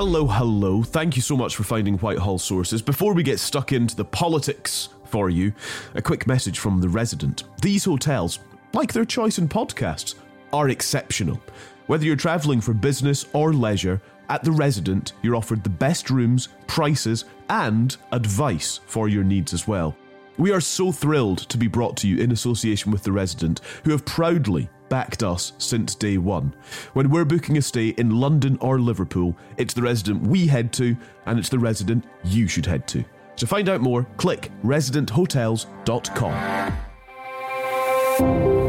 Hello, hello. Thank you so much for finding Whitehall sources. Before we get stuck into the politics for you, a quick message from the resident. These hotels, like their choice in podcasts, are exceptional. Whether you're travelling for business or leisure, at the resident, you're offered the best rooms, prices, and advice for your needs as well. We are so thrilled to be brought to you in association with The Resident, who have proudly backed us since day one. When we're booking a stay in London or Liverpool, it's The Resident we head to, and it's The Resident you should head to. To find out more, click residenthotels.com.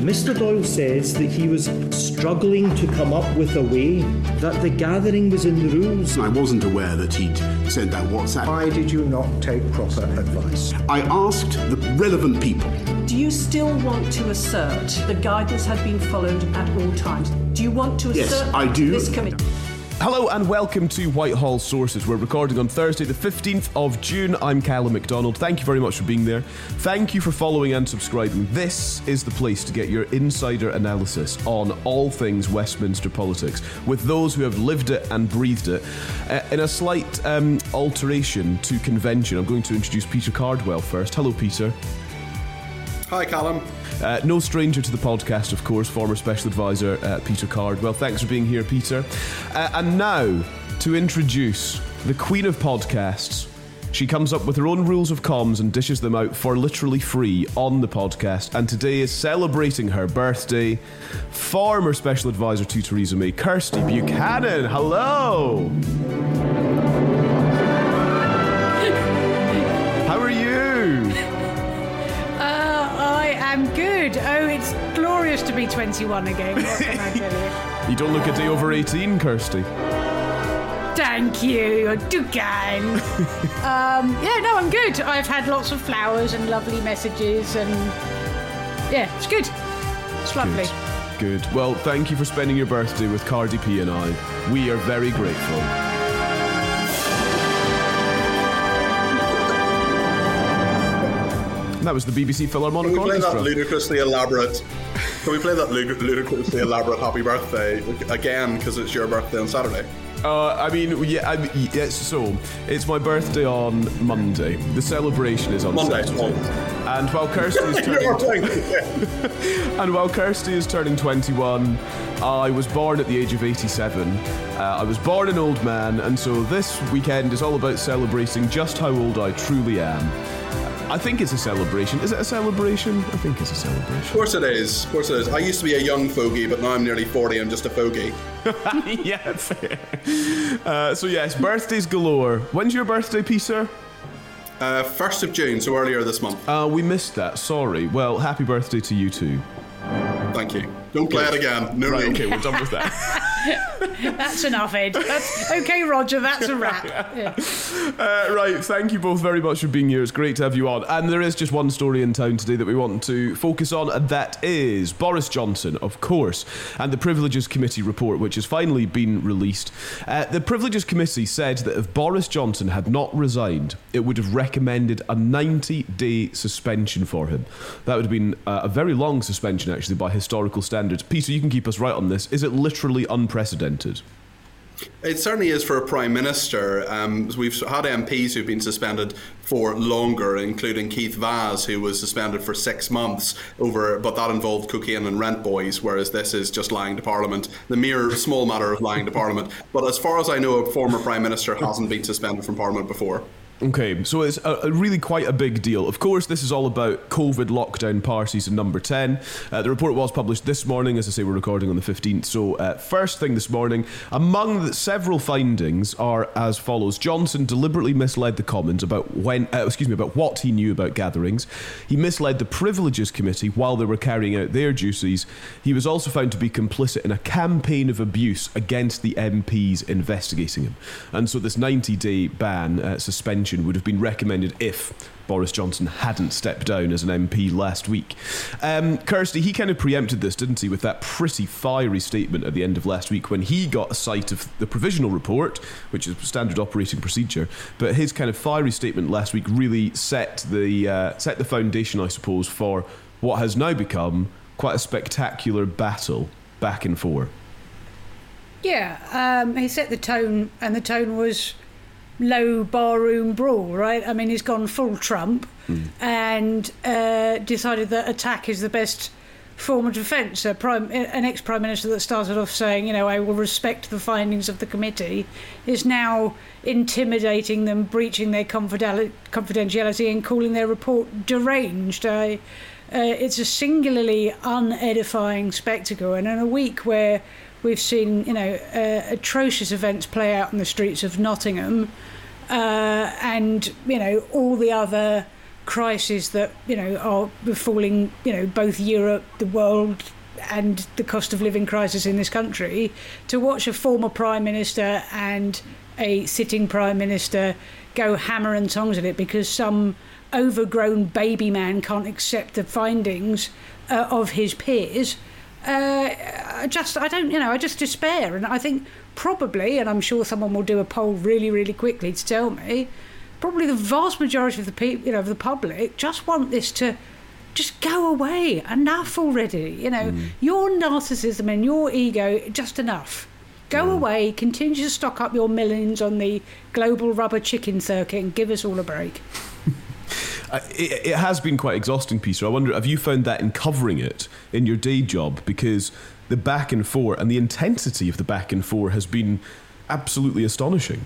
Mr. Doyle says that he was struggling to come up with a way that the gathering was in the rules. I wasn't aware that he'd sent that WhatsApp. Why did you not take proper advice? I asked the relevant people. Do you still want to assert the guidance had been followed at all times? Do you want to Yes, assert I do. this committee? Hello and welcome to Whitehall Sources. We're recording on Thursday, the 15th of June. I'm Calum McDonald. Thank you very much for being there. Thank you for following and subscribing. This is the place to get your insider analysis on all things Westminster politics with those who have lived it and breathed it. Uh, in a slight um, alteration to convention, I'm going to introduce Peter Cardwell first. Hello, Peter. Hi, Calum. Uh, no stranger to the podcast, of course, former special advisor uh, Peter Cardwell. Thanks for being here, Peter. Uh, and now to introduce the queen of podcasts. She comes up with her own rules of comms and dishes them out for literally free on the podcast. And today is celebrating her birthday. Former special advisor to Theresa May, Kirsty Buchanan. Hello. Good. Oh, it's glorious to be 21 again. What can I tell you? You don't look a day over 18, Kirsty. Thank you. You're too kind. um, yeah, no, I'm good. I've had lots of flowers and lovely messages, and yeah, it's good. It's lovely. Good. Good. Well, thank you for spending your birthday with Cardi P and I. We are very grateful. That was the BBC Philharmonic Can we play that ludicrously elaborate? Can we play that lud- ludicrously elaborate happy birthday again because it's your birthday on Saturday? Uh, I mean, yeah, I mean, yes. So it's my birthday on Monday. The celebration is on Monday, Saturday. And while Kirsty is turning, and while Kirsty is turning 21, I was born at the age of 87. Uh, I was born an old man, and so this weekend is all about celebrating just how old I truly am. I think it's a celebration. Is it a celebration? I think it's a celebration. Of course it is. Of course it is. I used to be a young fogey, but now I'm nearly 40 I'm just a fogey. yeah, fair. Uh, so yes, birthdays galore. When's your birthday, Peter? Uh, 1st of June, so earlier this month. Uh, we missed that. Sorry. Well, happy birthday to you too. Thank you. Don't play it again. No Right, need. okay, we're done with that. that's enough, Ed. That's, okay, Roger, that's a wrap. Yeah. Uh, right, thank you both very much for being here. It's great to have you on. And there is just one story in town today that we want to focus on, and that is Boris Johnson, of course, and the Privileges Committee report, which has finally been released. Uh, the Privileges Committee said that if Boris Johnson had not resigned, it would have recommended a 90 day suspension for him. That would have been uh, a very long suspension, actually, by historical standards. Peter, you can keep us right on this. Is it literally unprecedented? It certainly is for a prime minister. Um, we've had MPs who've been suspended for longer, including Keith Vaz, who was suspended for six months over, but that involved cocaine and rent boys, whereas this is just lying to Parliament, the mere small matter of lying to Parliament. But as far as I know, a former prime minister hasn't been suspended from Parliament before. Okay, so it's a, a, really quite a big deal. Of course, this is all about COVID lockdown parties in number 10. Uh, the report was published this morning, as I say, we're recording on the 15th. So, uh, first thing this morning, among the several findings are as follows Johnson deliberately misled the Commons about when, uh, excuse me, about what he knew about gatherings. He misled the Privileges Committee while they were carrying out their duties. He was also found to be complicit in a campaign of abuse against the MPs investigating him. And so, this 90 day ban, uh, would have been recommended if Boris Johnson hadn't stepped down as an MP last week. Um, Kirsty, he kind of preempted this, didn't he, with that pretty fiery statement at the end of last week when he got a sight of the provisional report, which is standard operating procedure. But his kind of fiery statement last week really set the uh, set the foundation, I suppose, for what has now become quite a spectacular battle back and forth. Yeah, um, he set the tone, and the tone was low barroom brawl, right? I mean, he's gone full Trump mm. and uh, decided that attack is the best form of defence. Prime, an ex prime minister that started off saying, you know, I will respect the findings of the committee, is now intimidating them, breaching their confidentiality, and calling their report deranged. I, uh, it's a singularly unedifying spectacle, and in a week where we've seen, you know, uh, atrocious events play out in the streets of Nottingham uh, and you know all the other crises that you know are befalling you know both Europe, the world, and the cost of living crisis in this country. To watch a former prime minister and a sitting prime minister go hammer and tongs at it because some overgrown baby man can't accept the findings uh, of his peers. Uh, I just I don't you know I just despair and I think probably, and I'm sure someone will do a poll really, really quickly to tell me, probably the vast majority of the people, you know, of the public, just want this to just go away. Enough already. You know, mm. your narcissism and your ego, just enough. Go yeah. away, continue to stock up your millions on the global rubber chicken circuit and give us all a break. it, it, has been quite exhausting, Peter. I wonder, have you found that in covering it in your day job? Because the back and forth and the intensity of the back and forth has been absolutely astonishing.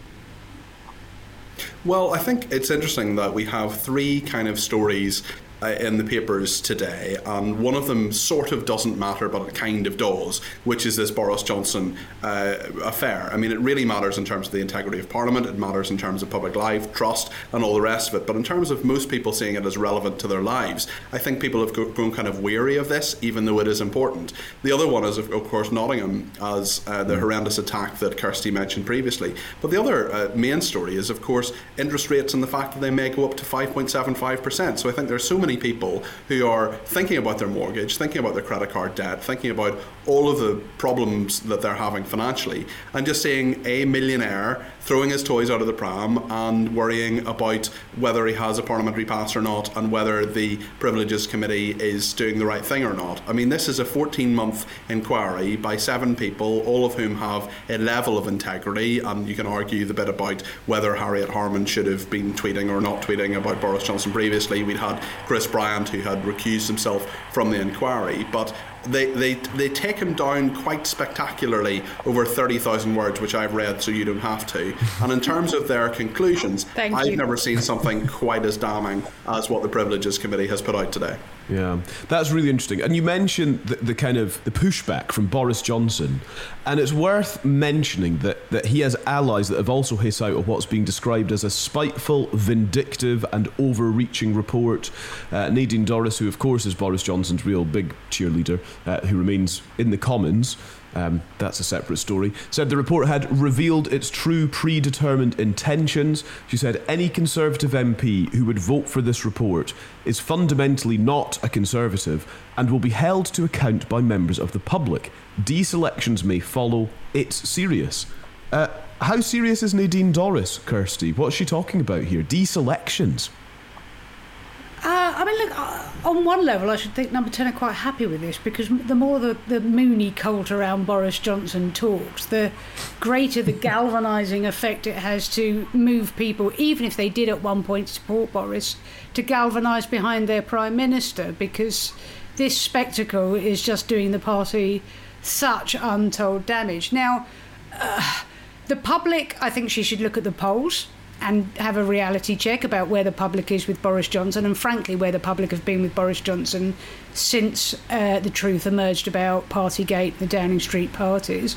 Well, I think it's interesting that we have three kind of stories uh, in the papers today, and one of them sort of doesn't matter, but it kind of does, which is this Boris Johnson uh, affair. I mean, it really matters in terms of the integrity of Parliament, it matters in terms of public life, trust, and all the rest of it. But in terms of most people seeing it as relevant to their lives, I think people have grown kind of weary of this, even though it is important. The other one is, of course, Nottingham as uh, the horrendous attack that Kirsty mentioned previously. But the other uh, main story is, of course, interest rates and the fact that they may go up to 5.75%. So I think there's so many people who are thinking about their mortgage, thinking about their credit card debt, thinking about all of the problems that they're having financially, and just seeing a millionaire throwing his toys out of the pram and worrying about whether he has a parliamentary pass or not and whether the Privileges Committee is doing the right thing or not. I mean, this is a 14 month inquiry by seven people, all of whom have a level of integrity, and you can argue the bit about whether Harriet Harman should have been tweeting or not tweeting about Boris Johnson previously. We'd had Chris Bryant, who had recused himself from the inquiry, but they, they, they take him down quite spectacularly over 30,000 words, which I've read so you don't have to. And in terms of their conclusions, I've never seen something quite as damning as what the Privileges Committee has put out today. Yeah, that's really interesting. And you mentioned the, the, kind of the pushback from Boris Johnson, and it's worth mentioning that, that he has allies that have also hit out of what's being described as a spiteful, vindictive, and overreaching report. Uh, Nadine Dorries, who of course is Boris Johnson's real big cheerleader, uh, who remains in the Commons, Um, that's a separate story. Said the report had revealed its true predetermined intentions. She said any Conservative MP who would vote for this report is fundamentally not a Conservative and will be held to account by members of the public. Deselections may follow. It's serious. Uh, how serious is Nadine Dorries, Kirsty? What's she talking about here? Deselections. Uh, I mean, look, uh, on one level, I should think Number 10 are quite happy with this because the more the, the Moonie cult around Boris Johnson talks, the greater the galvanising effect it has to move people, even if they did at one point support Boris, to galvanise behind their Prime Minister because this spectacle is just doing the party such untold damage. Now, uh, the public, I think she should look at the polls and have a reality check about where the public is with Boris Johnson, and frankly, where the public have been with Boris Johnson since uh, the truth emerged about Partygate, the Downing Street parties.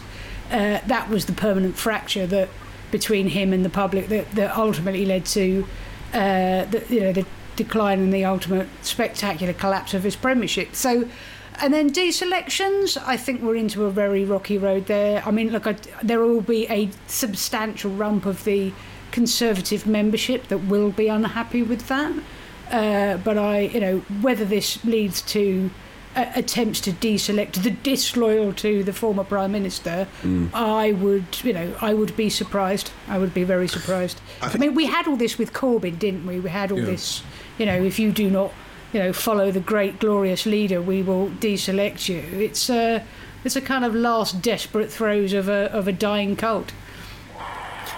Uh, that was the permanent fracture that between him and the public that, that ultimately led to uh, the, you know the decline and the ultimate spectacular collapse of his premiership. So. And then deselections, I think we're into a very rocky road there. I mean, look, I, there will be a substantial rump of the Conservative membership that will be unhappy with that. Uh, but I, you know, whether this leads to uh, attempts to deselect the disloyal to the former prime minister, mm. I would, you know, I would be surprised. I would be very surprised. I, I mean, we had all this with Corbyn, didn't we? We had all yeah. this, you know, if you do not, you know, follow the great glorious leader, we will deselect you. It's a, it's a kind of last desperate throes of a of a dying cult.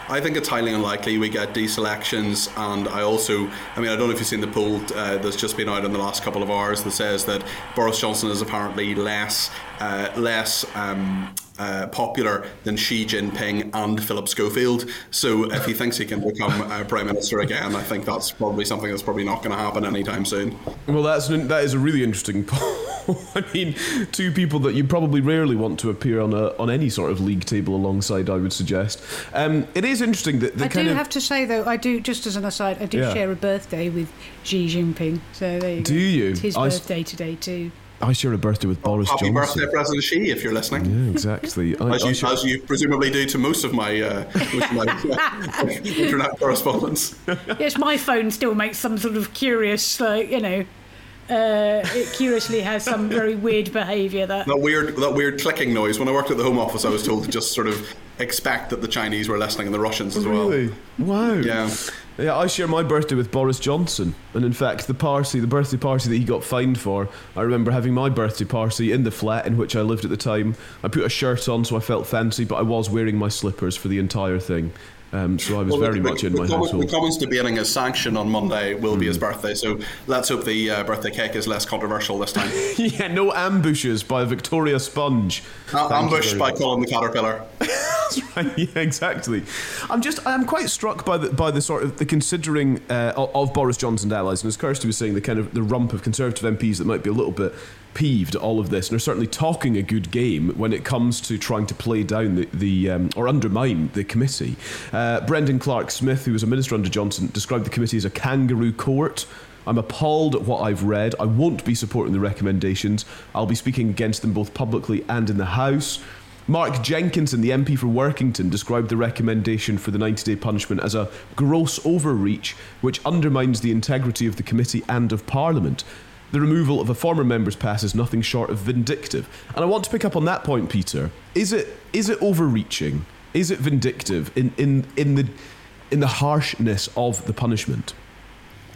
I think it's highly unlikely we get deselections, and I also, I mean, I don't know if you've seen the poll uh, that's just been out in the last couple of hours that says that Boris Johnson is apparently less, uh, less. Um, uh, popular than Xi Jinping and Philip Schofield. So if he thinks he can become uh, prime minister again, I think that's probably something that's probably not going to happen anytime soon. Well, that's that is a really interesting poll. I mean, two people that you probably rarely want to appear on a on any sort of league table alongside. I would suggest. Um, it is interesting that the I kind do of, have to say though, I do just as an aside, I do Yeah. share a birthday with Xi Jinping. So there you Do go. you? It's his I s- birthday today too. I share a birthday with Boris Happy Johnson. birthday, President Xi, if you're listening. Yeah, exactly. I, As you, share- as you presumably do to most of my, uh, most of my internet correspondence. yes, my phone still makes some sort of curious, like you know, uh, it curiously has some very weird behaviour that. That weird, that weird clicking noise. When I worked at the Home Office, I was told to just sort of expect that the Chinese were listening and the Russians as well. Really? Wow. Yeah. Yeah, I share my birthday with Boris Johnson, and in fact, the party, the birthday party that he got fined for, I remember having my birthday party in the flat in which I lived at the time. I put a shirt on, so I felt fancy, but I was wearing my slippers for the entire thing. Um, so I was Well, very the, much the, in the my Commons- household. The Commons debating a sanction on Monday will be his Hmm. birthday, so let's hope the uh, birthday cake is less controversial this time. yeah, no ambushes by Victoria Sponge. Uh, ambushed by. Colin the Caterpillar. That's right. Yeah, exactly. I'm just I'm quite struck by the by the sort of the considering uh, of, Boris Johnson's allies, and as Kirsty was saying, the kind of the rump of Conservative MPs that might be a little bit peeved at all of this, and are certainly talking a good game when it comes to trying to play down the, the um, or undermine the committee. Uh, Brendan Clarke-Smith, who was a minister under Johnson, described the committee as a kangaroo court. I'm appalled at what I've read. I won't be supporting the recommendations. I'll be speaking against them both publicly and in the House. Mark Jenkinson, the MP for Workington, described the recommendation for the 90 day punishment as a gross overreach which undermines the integrity of the committee and of Parliament. The removal of a former member's pass is nothing short of vindictive. And I want to pick up on that point, Peter. Is it is it overreaching? Is it vindictive in, in, in the in the harshness of the punishment?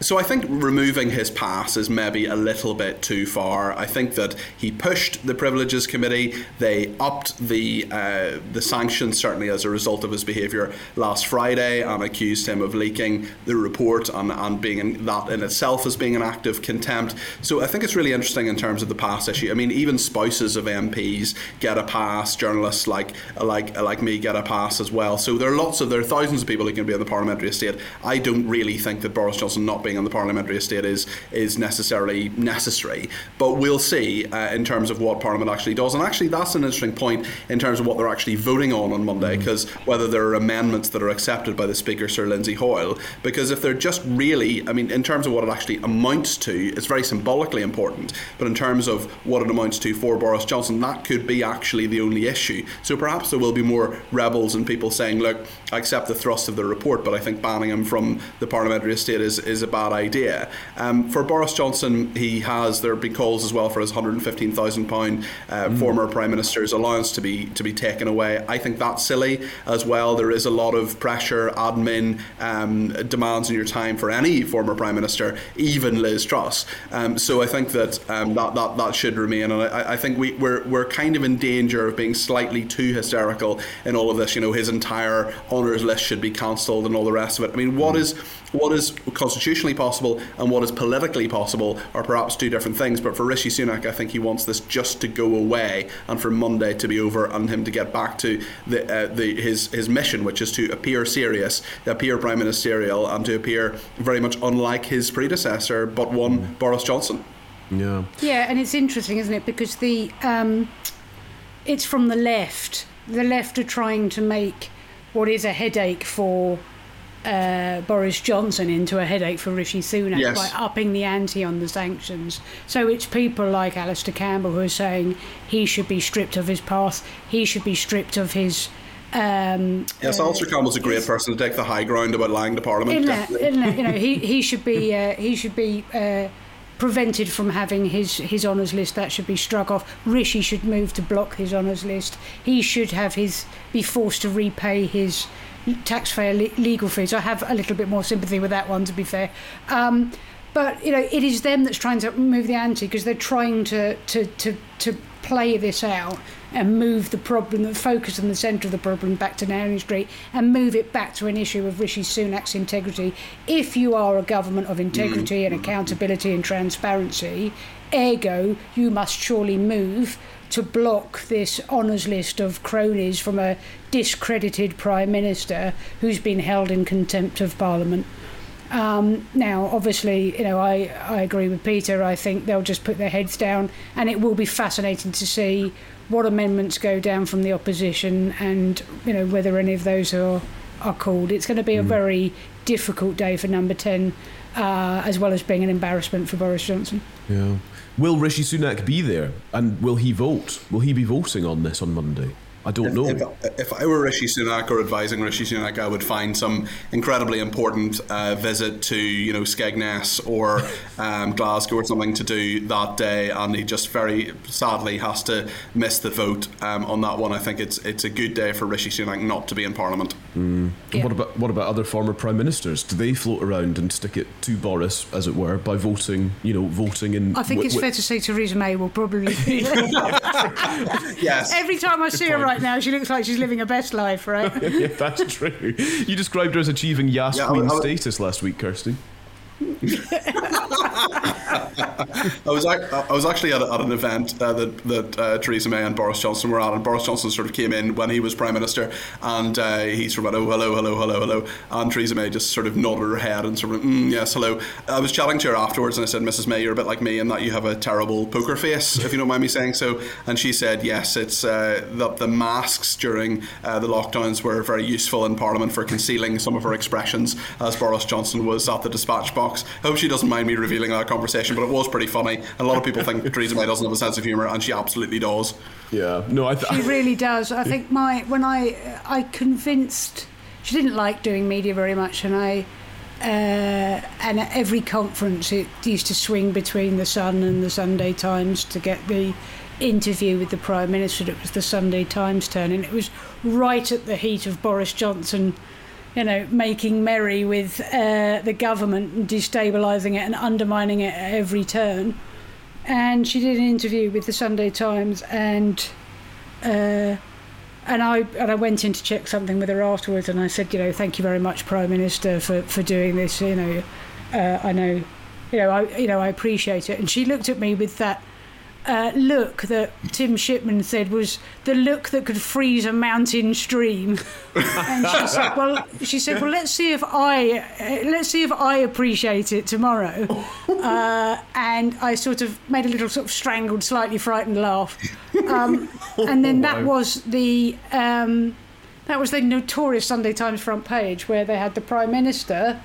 So I think removing his pass is maybe a little bit too far. I think that he pushed the privileges committee. They upped the uh, the sanctions certainly as a result of his behaviour last Friday and accused him of leaking the report and, and being in, that in itself as being an act of contempt. So I think it's really interesting in terms of the pass issue. I mean, even spouses of MPs get a pass. Journalists like like like me get a pass as well. So there are lots of there are thousands of people who can be on the parliamentary estate. I don't really think that Boris Johnson not being on the parliamentary estate is is necessarily necessary. But we'll see uh, in terms of what Parliament actually does. And actually, that's an interesting point in terms of what they're actually voting on on Monday, because mm-hmm. whether there are amendments that are accepted by the Speaker, Sir Lindsay Hoyle, because if they're just really, I mean, in terms of what it actually amounts to, it's very symbolically important. But in terms of what it amounts to for Boris Johnson, that could be actually the only issue. So perhaps there will be more rebels and people saying, look, I accept the thrust of the report, but I think banning him from the parliamentary estate is, is a bad idea. Um, for Boris Johnson, he has, there have been calls as well for his £115,000 uh, mm. former Prime Minister's allowance to be to be taken away. I think that's silly as well. There is a lot of pressure, admin um, demands in your time for any former Prime Minister, even Liz Truss. Um, so I think that, um, that that that should remain, and I, I think we, we're we're kind of in danger of being slightly too hysterical in all of this. You know, his entire honours list should be cancelled and all the rest of it. I mean, what is what is constitutionally possible and what is politically possible are perhaps two different things. But for Rishi Sunak, I think he wants this just to go away and for Monday to be over and him to get back to the, uh, the his his mission, which is to appear serious, appear prime ministerial, and to appear very much unlike his predecessor, but one mm. Boris Johnson. Yeah. Yeah, and it's interesting, isn't it? Because the um, it's from the left. The left are trying to make what is a headache for uh, Boris Johnson into a headache for Rishi Sunak yes. by upping the ante on the sanctions. So it's people like Alastair Campbell who are saying he should be stripped of his path, he should be stripped of his. Um, yes, uh, Alastair Campbell's a great person to take the high ground about lying to Parliament. Isn't it, isn't it? You know, he, he should be uh, he should be uh, prevented from having his, his honours list. That should be struck off. Rishi should move to block his honours list. He should have his be forced to repay his taxpayer le- legal fees. I have a little bit more sympathy with that one, to be fair. Um, but you know, it is them that's trying to move the ante because they're trying to, to, to, to play this out and move the problem, the focus and the centre of the problem back to Downing Street and move it back to an issue of Rishi Sunak's integrity. If you are a government of integrity mm. and accountability and transparency, ergo, you must surely move to block this honours list of cronies from a discredited Prime Minister who's been held in contempt of Parliament. Um, now, obviously, you know, I, I agree with Peter. I think they'll just put their heads down, and it will be fascinating to see what amendments go down from the opposition and, you know, whether any of those are, are called. It's going to be a mm. very difficult day for Number 10, uh, as well as being an embarrassment for Boris Johnson. Yeah. Will Rishi Sunak be there? And will he vote? Will he be voting on this on Monday? I don't if, know. If, if, I were Rishi Sunak or advising Rishi Sunak, I would find some incredibly important uh, visit to, you know, Skegness or um, Glasgow or something to do that day, and he just very sadly has to miss the vote um, on that one. I think it's it's a good day for Rishi Sunak not to be in Parliament. Mm. Yeah. What about what about other former prime ministers? Do they float around and stick it to Boris, as it were, by voting? You know, voting in. I think w- it's w- fair to say Theresa May will probably. yes. Every time I see her right now, she looks like she's living her best life, right? yeah, that's true. You described her as achieving Yas yeah, Queen I, I, status last week, Kirsty. I was I was actually at, at an event uh, that that uh, Theresa May and Boris Johnson were at, and Boris Johnson sort of came in when he was prime minister, and uh, he sort of went, "Oh, hello, hello, hello, hello," and Theresa May just sort of nodded her head and sort of, mm, "Yes, hello." I was chatting to her afterwards, and I said, "Mrs. May, you're a bit like me in that you have a terrible poker face, if you don't mind me saying so." And she said, "Yes, it's uh, that the masks during uh, the lockdowns were very useful in Parliament for concealing some of her expressions as Boris Johnson was at the dispatch box." I hope she doesn't mind me revealing that conversation, but it was pretty funny. A lot of people think Theresa May doesn't have a sense of humour, and she absolutely does. Yeah, no, I. Th- she really does. I think my when I I convinced she didn't like doing media very much, and I. Uh, and at every conference, it used to swing between the Sun and the Sunday Times to get the interview with the Prime Minister. It was the Sunday Times turn, and it was right at the heat of Boris Johnson you know, making merry with uh, the government and destabilising it and undermining it at every turn. And she did an interview with the Sunday Times, and uh, and I and I went in to check something with her afterwards, and I said, you know, thank you very much, Prime Minister, for, for doing this. You know, uh, I know, you know, I you know I appreciate it. And she looked at me with that uh, look that Tim Shipman said was the look that could freeze a mountain stream. and she said, "Well, she said, well, let's see if I uh, let's see if I appreciate it tomorrow." Uh, and I sort of made a little sort of strangled, slightly frightened laugh. Um, and then that was the um, that was the notorious Sunday Times front page where they had the Prime Minister,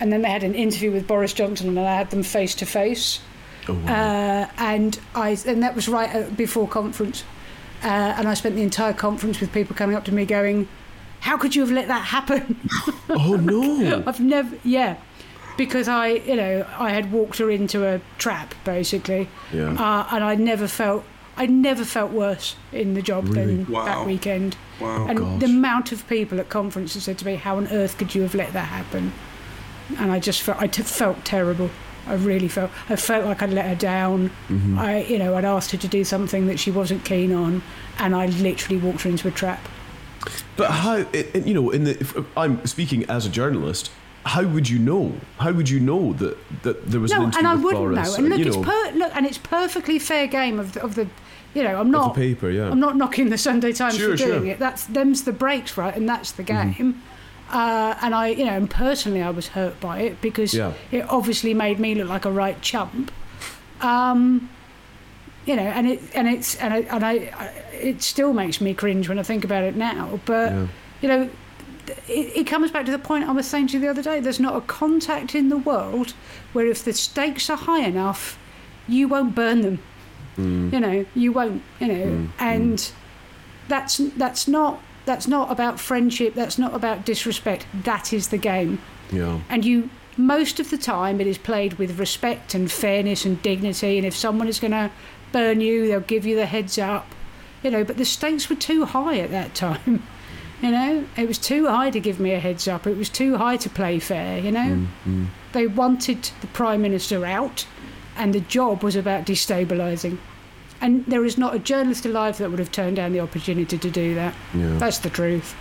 and then they had an interview with Boris Johnson, and I had them face to face. Uh, and I and that was right uh, before conference, uh, and I spent the entire conference with people coming up to me going, "How could you have let that happen?" oh no! I've never, yeah, because I, you know, I had walked her into a trap basically, Yeah. uh, and I never felt, I never felt worse in the job Really? than Wow. that weekend. Wow. and Gosh. the amount of people at conferences said to me, "How on earth could you have let that happen?" And I just felt, I t- felt terrible. I really felt, I felt like I'd let her down. Mm-hmm. I, you know, I'd asked her to do something that she wasn't keen on, and I literally walked her into a trap. But how, it, it- you know, in the, if I'm speaking as a journalist, how would you know? How would you know that, that there was an no, interview and I wouldn't Boris? know. And look, it's know, per- look, and it's perfectly fair game of the, of the, you know, I'm not paper, yeah. I'm not knocking the Sunday Times Sure, for doing sure. Mm-hmm. it. That's them's the breaks, right? And that's the game. Uh, and I, you know, and personally, I was hurt by it because Yeah. it obviously made me look like a right chump. Um, you know, and it and it's and I, and I, it still makes me cringe when I think about it now. But Yeah. you know, it, it comes back to the point I was saying to you the other day. There's not a contact in the world where if the stakes are high enough, you won't burn them. You know, you won't. You know, and that's that's not that's not about friendship. That's not about disrespect. That is the game. yeah. And you, most of the time, it is played with respect and fairness and dignity. And if someone is going to burn you, they'll give you the heads up. You know, but the stakes were too high at that time. You know, it was too high to give me a heads up. It was too high to play fair. You know, mm-hmm. they wanted the prime minister out, and the job was about destabilising. And there is not a journalist alive that would have turned down the opportunity to do that. Yeah. That's the truth.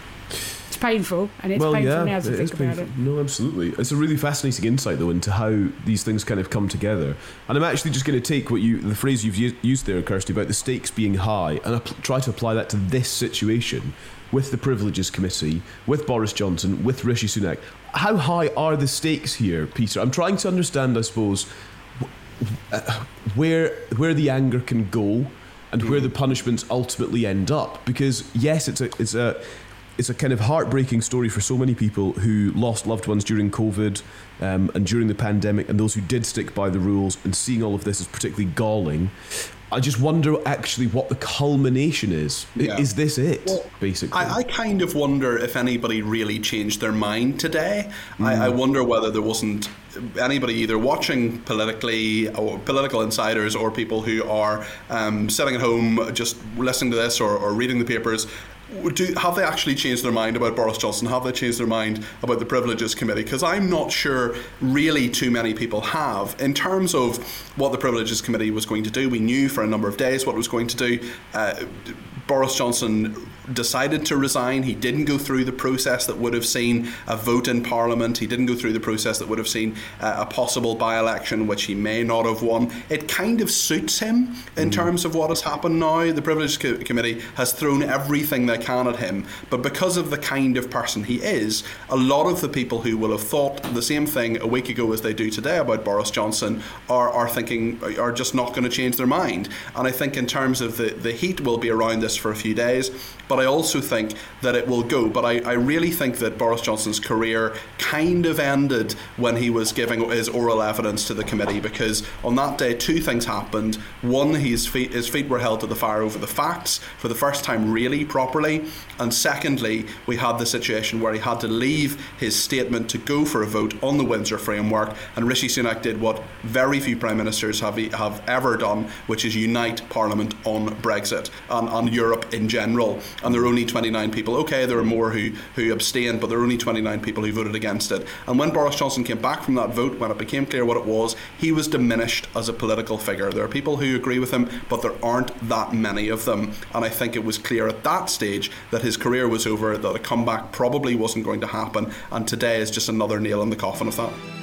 It's painful, and it's well, painful yeah, now to think about painful. it. No, absolutely. It's a really fascinating insight, though, into how these things kind of come together. And I'm actually just going to take what you, the phrase you've used there, Kirsty, about the stakes being high, and app- try to apply that to this situation with the Privileges Committee, with Boris Johnson, with Rishi Sunak. How high are the stakes here, Peter? I'm trying to understand, I suppose, where where the anger can go and where the punishments ultimately end up because yes it's a it's a it's a kind of heartbreaking story for so many people who lost loved ones during COVID um, and during the pandemic, and those who did stick by the rules. And seeing all of this is particularly galling. I just wonder actually what the culmination is. Yeah. Is this it, Well, basically? I, I kind of wonder if anybody really changed their mind today. I, I Mm. wonder whether there wasn't anybody either watching politically or political insiders or people who are um, sitting at home just listening to this or, or reading the papers. Do, have they actually changed their mind about Boris Johnson? Have they changed their mind about the Privileges Committee? Because I'm not sure really too many people have. In terms of what the Privileges Committee was going to do, we knew for a number of days what it was going to do. Uh, Boris Johnson decided to resign. He didn't go through the process that would have seen a vote in Parliament. He didn't go through the process that would have seen uh, a possible by election, which he may not have won. It kind of suits him in terms of what has happened now. The Privilege Co- Committee has thrown everything they can at him, but because of the kind of person he is, a lot of the people who will have thought the same thing a week ago as they do today about Boris Johnson are, are thinking, are just not going to change their mind. And I think, in terms of the, the heat, will be around this for a few days, but I also think that it will go. But I, I really think that Boris Johnson's career kind of ended when he was giving his oral evidence to the committee because on that day, two things happened. One, his feet, his feet were held to the fire over the facts for the first time, really properly. And secondly, we had the situation where he had to leave his statement to go for a vote on the Windsor framework. And Rishi Sunak did what very few prime ministers have, have ever done, which is unite Parliament on Brexit and on Europe in general. And there are only 29 people. Okay, there are more who, who abstained, but there are only 29 people who voted against it. And when Boris Johnson came back from that vote, when it became clear what it was, he was diminished as a political figure. There are people who agree with him, but there aren't that many of them. And I think it was clear at that stage that his career was over, that a comeback probably wasn't going to happen. And today is just another nail in the coffin of that.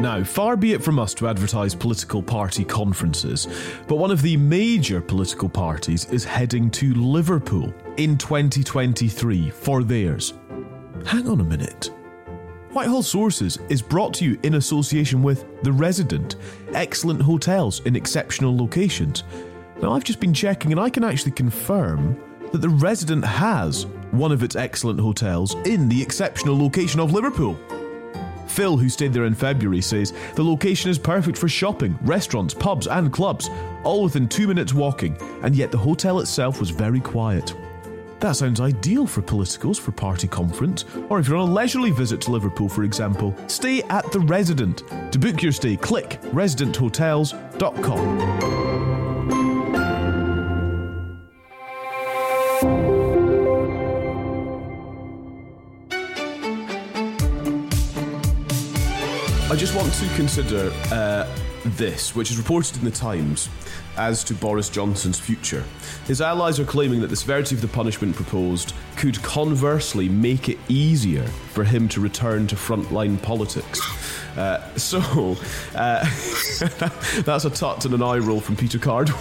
Now, far be it from us to advertise political party conferences, but one of the major political parties is heading to Liverpool in 2023 for theirs. Hang on a minute. Whitehall Sources is brought to you in association with The Resident, excellent hotels in exceptional locations. Now, I've just been checking and I can actually confirm that The Resident has one of its excellent hotels in the exceptional location of Liverpool. Phil, who stayed there in February, says the location is perfect for shopping, restaurants, pubs, and clubs, all within two minutes walking, and yet the hotel itself was very quiet. That sounds ideal for politicals for party conference, or if you're on a leisurely visit to Liverpool, for example, stay at the Resident. To book your stay, click residenthotels.com. want to consider uh, this, which is reported in the Times, as to Boris Johnson's future. His allies are claiming that the severity of the punishment proposed could conversely make it easier for him to return to frontline politics. Uh, so, uh, that's a tut and an eye roll from Peter Card.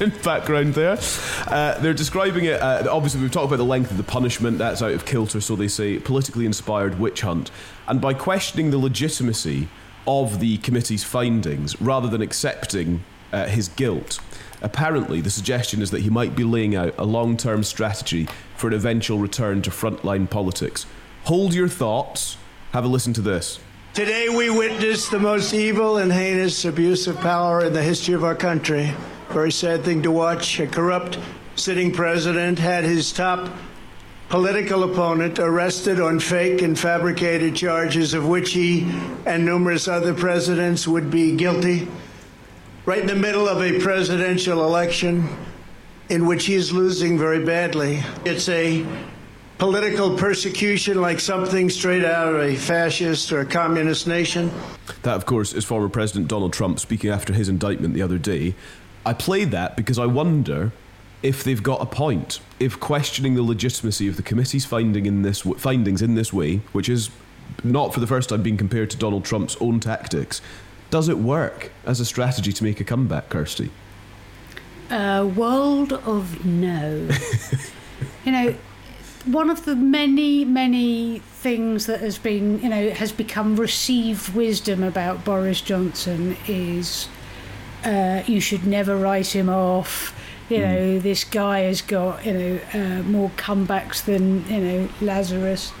in background there. Uh, they're describing it. Uh, obviously, we've talked about the length of the punishment. That's out of kilter, so they say politically inspired witch hunt. And by questioning the legitimacy of the committee's findings rather than accepting uh, his guilt, apparently the suggestion is that he might be laying out a long term strategy for an eventual return to frontline politics. Hold your thoughts. Have a listen to this. Today we witness the most evil and heinous abuse of power in the history of our country. Very sad thing to watch. A corrupt sitting president had his top political opponent arrested on fake and fabricated charges of which he and numerous other presidents would be guilty. Right in the middle of a presidential election in which he is losing very badly. It's a political persecution like something straight out of a fascist or a communist nation. That, of course, is former President Donald Trump speaking after his indictment the other day. I played that because I wonder if they've got a point. If questioning the legitimacy of the committee's finding in this w- findings in this way, which is not for the first time being compared to Donald Trump's own tactics, does it work as a strategy to make a comeback, Kirsty? A world of no. you know, one of the many, many things that has been, you know, has become received wisdom about Boris Johnson is uh, you should never write him off. You know, mm. this guy has got, you know, uh, more comebacks than, you know, Lazarus.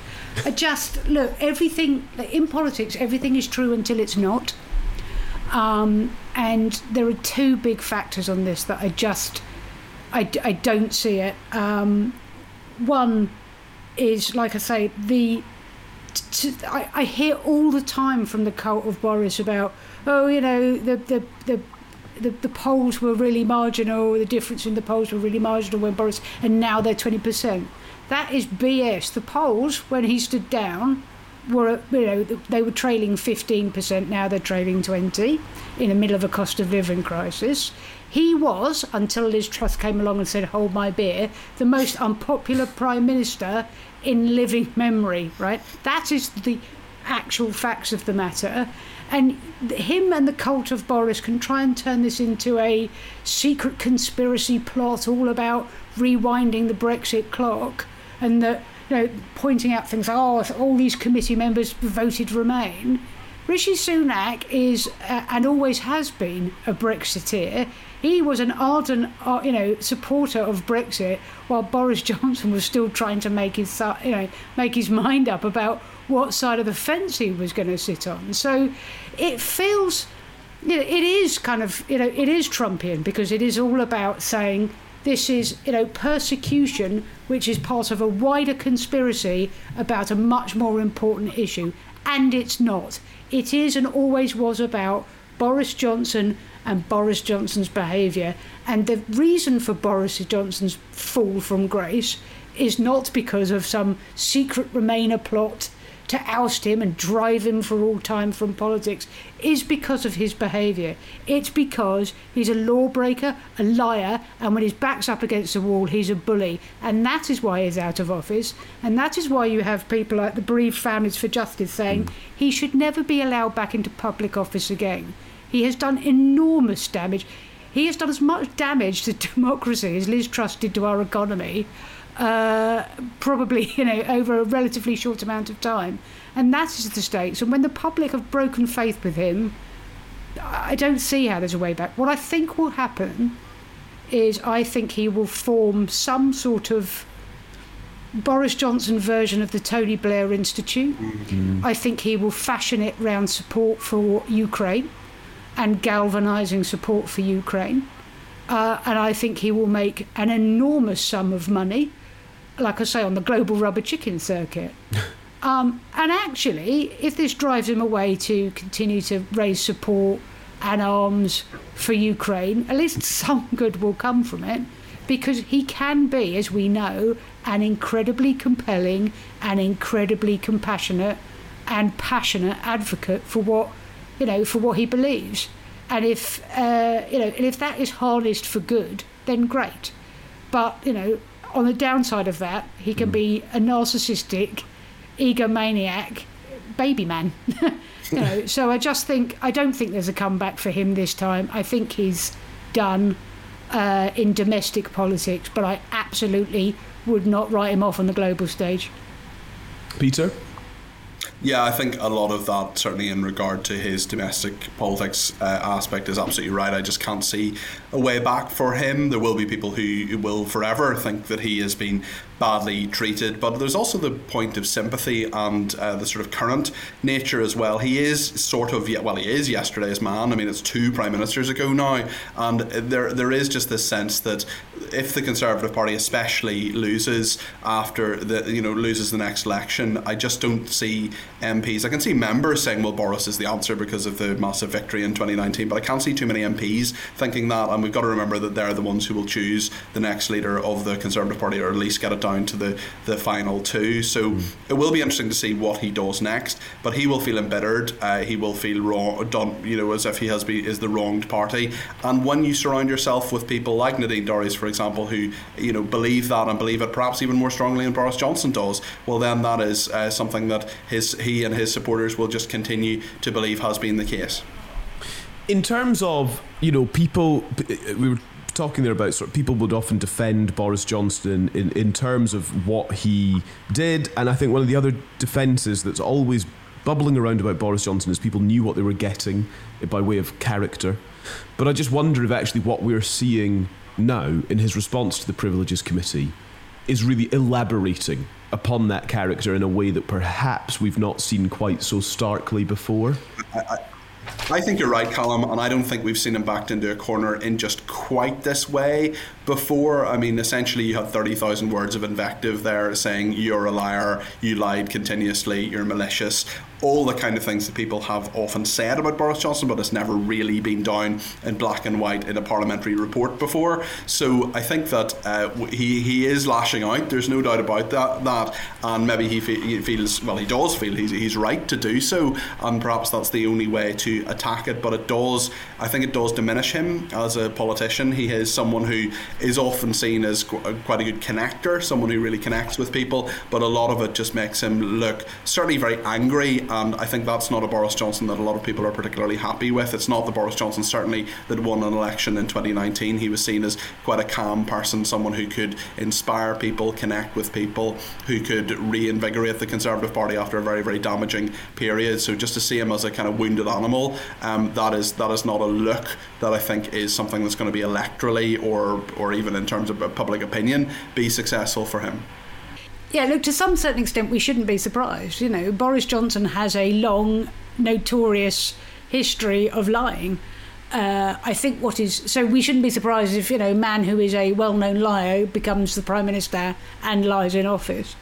I just, look, everything, in politics, everything is true until it's not. Um, and there are two big factors on this that I just, I, I don't see it. Um, one is, like I say, the to, I, I, hear all the time from the cult of Boris about, oh, you know, the the the. The, the polls were really marginal. The difference in the polls were really marginal when Boris, and now they're twenty percent. That is BS. The polls, when he stood down, were you know they were trailing fifteen percent. Now they're trailing twenty in the middle of a cost of living crisis. He was, until Liz Truss came along and said, Hold my beer, the most unpopular Prime Minister in living memory, right? That is the actual facts of the matter. And him and the cult of Boris can try and turn this into a secret conspiracy plot all about rewinding the Brexit clock and that you know, pointing out things like, oh, all these committee members voted Remain. Rishi Sunak is uh, and always has been a Brexiteer. He was an ardent, uh, you know, supporter of Brexit, while Boris Johnson was still trying to make his, you know, make his mind up about what side of the fence he was going to sit on. So, it feels, you know, it is kind of, you know, it is Trumpian because it is all about saying this is, you know, persecution, which is part of a wider conspiracy about a much more important issue, and it's not. It is and always was about Boris Johnson and Boris Johnson's behaviour. And the reason for Boris Johnson's fall from grace is not because of some secret Remainer plot to oust him and drive him for all time from politics is because of his behaviour. It's because he's a lawbreaker, a liar, and when his back's up against the wall, he's a bully. And that is why he's out of office. And that is why you have people like the Bereaved Families for Justice saying mm. he should never be allowed back into public office again. He has done enormous damage. He has done as much damage to democracy as Liz Truss did to our economy uh, probably you know over a relatively short amount of time, and that is the stakes. And when the public have broken faith with him, I don't see how there's a way back. What I think will happen is I think he will form some sort of Boris Johnson version of the Tony Blair Institute. Mm-hmm. I think he will fashion it around support for Ukraine and galvanising support for Ukraine. Uh, and I think he will make an enormous sum of money like I say, on the global rubber chicken circuit. um, and actually, if this drives him away to continue to raise support and arms for Ukraine, at least some good will come from it because he can be, as we know, an incredibly compelling and incredibly compassionate and passionate advocate for what you know for what he believes. And if uh, you know, and if that is harnessed for good, then great. But you know, on the downside of that, he can mm. be a narcissistic, egomaniac baby man. you know, so I just think I don't think there's a comeback for him this time. I think he's done uh, in domestic politics, but I absolutely would not write him off on the global stage. Peter. Yeah, I think a lot of that, certainly in regard to his domestic politics uh, aspect, is absolutely right. I just can't see a way back for him. There will be people who will forever think that he has been badly treated. But there's also the point of sympathy and uh, the sort of current nature as well. He is sort of well, he is yesterday's man. I mean, it's two prime ministers ago now, and there there is just this sense that if the Conservative Party especially loses after the you know loses the next election, I just don't see MPs. I can see members saying, "Well, Boris is the answer because of the massive victory in 2019," but I can't see too many MPs thinking that. And we've got to remember that they're the ones who will choose the next leader of the Conservative Party, or at least get it down to the, the final two. So mm. it will be interesting to see what he does next. But he will feel embittered. Uh, he will feel wrong, done, you know, as if he has been is the wronged party. And when you surround yourself with people like Nadine Dorries, for example, who you know believe that and believe it perhaps even more strongly than Boris Johnson does, well then that is uh, something that his he and his supporters will just continue to believe has been the case. In terms of you know people, we were talking there about sort of people would often defend Boris Johnson in, in terms of what he did, and I think one of the other defences that's always bubbling around about Boris Johnson is people knew what they were getting by way of character. But I just wonder if actually what we're seeing now in his response to the Privileges Committee is really elaborating upon that character in a way that perhaps we've not seen quite so starkly before. I, I think you're right, Calum, and I don't think we've seen him backed into a corner in just quite this way before. I mean, essentially, you had 30,000 words of invective there saying you're a liar, you lied continuously, you're malicious all the kind of things that people have often said about Boris Johnson, but it's never really been down in black and white in a parliamentary report before. So I think that uh, he he is lashing out. There's no doubt about that. That and maybe he, fe- he feels well. He does feel he's, he's right to do so, and perhaps that's the only way to attack it. But it does. I think it does diminish him as a politician. He is someone who is often seen as quite a good connector, someone who really connects with people. But a lot of it just makes him look certainly very angry and I think that's not a Boris Johnson that a lot of people are particularly happy with. It's not the Boris Johnson certainly that won an election in 2019. He was seen as quite a calm person, someone who could inspire people, connect with people, who could reinvigorate the Conservative Party after a very very damaging period. So just to see him as a kind of wounded animal, um, that is that is not a look that I think is something that's going to be electorally or or even in terms of public opinion be successful for him. Yeah, look, to some certain extent, we shouldn't be surprised. You know, Boris Johnson has a long, notorious history of lying. Uh, I think what is so we shouldn't be surprised if you know a man who is a well-known liar becomes the prime minister and lies in office.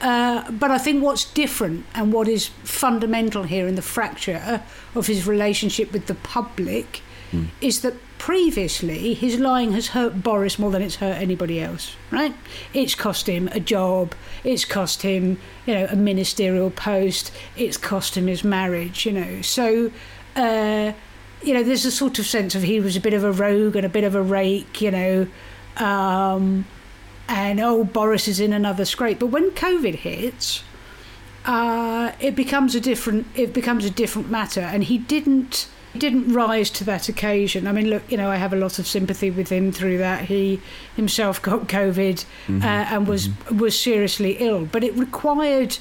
Uh, but I think what's different and what is fundamental here in the fracture of his relationship with the public mm. is that previously his lying has hurt Boris more than it's hurt anybody else, right? It's cost him a job, it's cost him, you know, a ministerial post, it's cost him his marriage, you know. So, uh, you know, there's a sort of sense of he was a bit of a rogue and a bit of a rake, you know, um, and oh, Boris is in another scrape. But when COVID hits, uh, it becomes a different it becomes a different matter, and he didn't didn't rise to that occasion. I mean, look, you know, I have a lot of sympathy with him through that. He himself got COVID mm-hmm. uh, and was mm-hmm. was seriously ill, but it required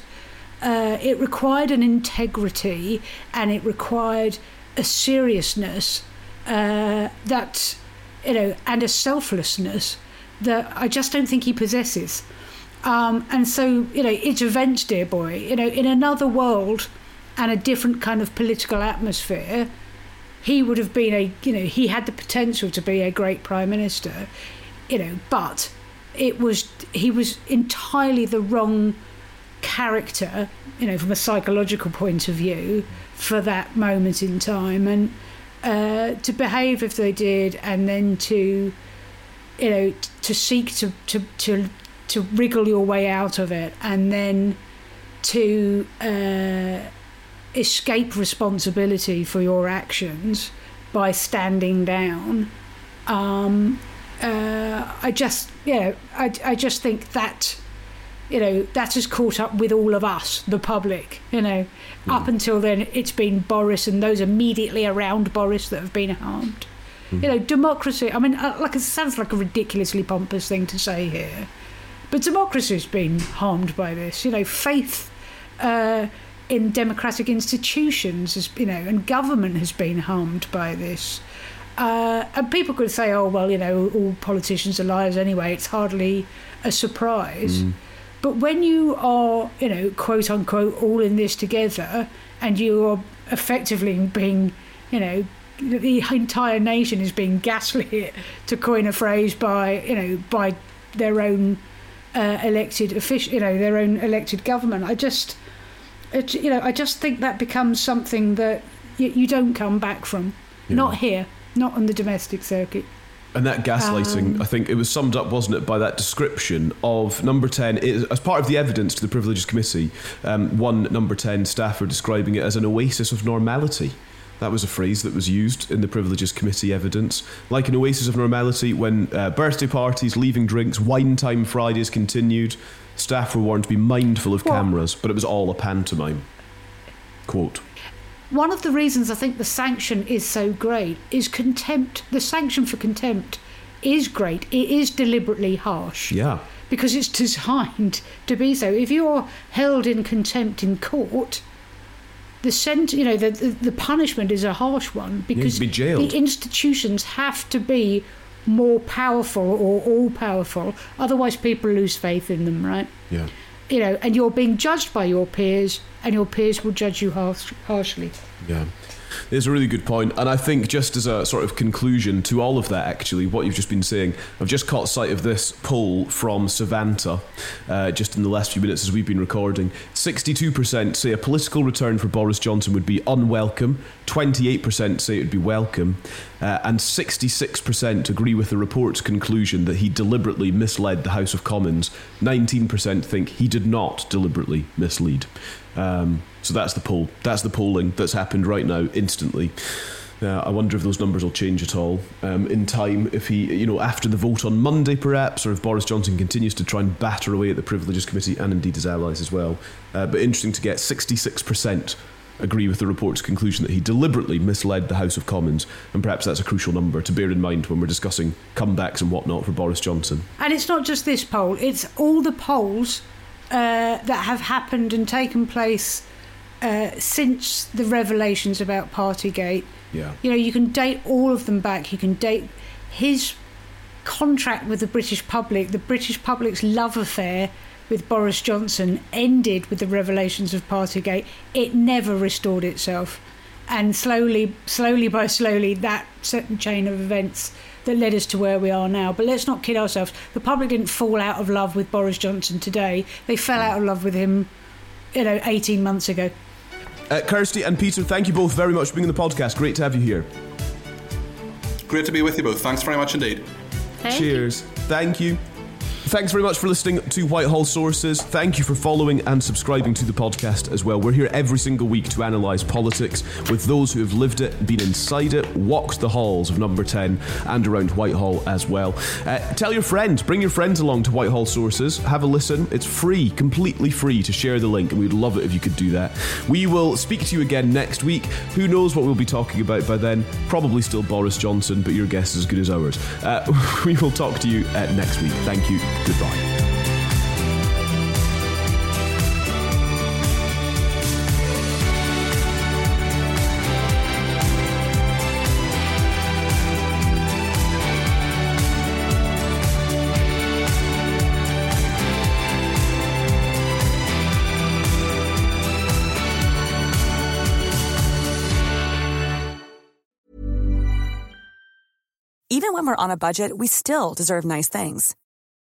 uh, it required an integrity and it required a seriousness uh, that you know and a selflessness that I just don't think he possesses. Um, and so, you know, it's events, dear boy. You know, in another world and a different kind of political atmosphere, he would have been a you know he had the potential to be a great prime minister you know but it was he was entirely the wrong character you know from a psychological point of view for that moment in time. And uh, to behave if they did and then to you know to seek to to to, to wriggle your way out of it and then to uh, escape responsibility for your actions by standing down. Um, uh, I just, you know, I, I just think that, you know, that has caught up with all of us, the public. You know, mm. up until then, it's been Boris and those immediately around Boris that have been harmed. Mm. You know, democracy. I mean, uh, like it sounds like a ridiculously pompous thing to say here, but democracy's been harmed by this. You know, faith. Uh, in democratic institutions, as you know, and government has been harmed by this. Uh, and people could say, "Oh, well, you know, all politicians are liars anyway. It's hardly a surprise." Mm. But when you are, you know, quote unquote, all in this together, and you are effectively being, you know, the entire nation is being gaslit, to coin a phrase by, you know, by their own uh, elected official, you know, their own elected government. I just, it, you know, I just think that becomes something that you, you don't come back from. Yeah. Not here, not on the domestic circuit. And that gaslighting, um, I think it was summed up, wasn't it, by that description of number 10, as part of the evidence to the Privileges Committee, um, one number 10 staffer describing it as an oasis of normality. That was a phrase that was used in the Privileges Committee evidence. Like an oasis of normality when uh, birthday parties, leaving drinks, wine time Fridays continued, Staff were warned to be mindful of cameras, but it was all a pantomime. Quote. One of the reasons I think the sanction is so great is contempt. The sanction for contempt is great. It is deliberately harsh. Yeah. Because it's designed to be so. If you're held in contempt in court, the sent you know the, the, the punishment is a harsh one because be the institutions have to be more powerful or all powerful. Otherwise, people lose faith in them, right? Yeah. You know, and you're being judged by your peers, and your peers will judge you harsh, harshly. Yeah. It's a really good point. And I think, just as a sort of conclusion to all of that, actually, what you've just been saying, I've just caught sight of this poll from Savanta uh, just in the last few minutes as we've been recording. 62% say a political return for Boris Johnson would be unwelcome, 28% say it would be welcome, uh, and 66% agree with the report's conclusion that he deliberately misled the House of Commons. 19% think he did not deliberately mislead. Um, so that's the poll. That's the polling that's happened right now, instantly. Uh, I wonder if those numbers will change at all um, in time. If he, you know, after the vote on Monday, perhaps, or if Boris Johnson continues to try and batter away at the Privileges Committee and indeed his allies as well. Uh, but interesting to get 66% agree with the report's conclusion that he deliberately misled the House of Commons, and perhaps that's a crucial number to bear in mind when we're discussing comebacks and whatnot for Boris Johnson. And it's not just this poll; it's all the polls uh, that have happened and taken place uh, since the revelations about Partygate. Yeah. You know, you can date all of them back. You can date his contract with the British public, the British public's love affair with Boris Johnson ended with the revelations of Partygate. It never restored itself. And slowly, slowly by slowly, that certain chain of events that led us to where we are now. But let's not kid ourselves. The public didn't fall out of love with Boris Johnson today. They fell out of love with him, you know, 18 months ago. Uh, Kirsty and Peter, thank you both very much for being on the podcast. Great to have you here. Great to be with you both. Thanks very much indeed. Thank Cheers. Thank you. Thanks very much for listening to Whitehall Sources. Thank you for following and subscribing to the podcast as well. We're here every single week to analyse politics with those who have lived it, been inside it, walked the halls of number 10 and around Whitehall as well. Uh, tell your friends, bring your friends along to Whitehall Sources. Have a listen. It's free, completely free to share the link, and we'd love it if you could do that. We will speak to you again next week. Who knows what we'll be talking about by then? Probably still Boris Johnson, but your guess is as good as ours. Uh, we will talk to you uh, next week. Thank you. Goodbye. Even when we're on a budget, we still deserve nice things.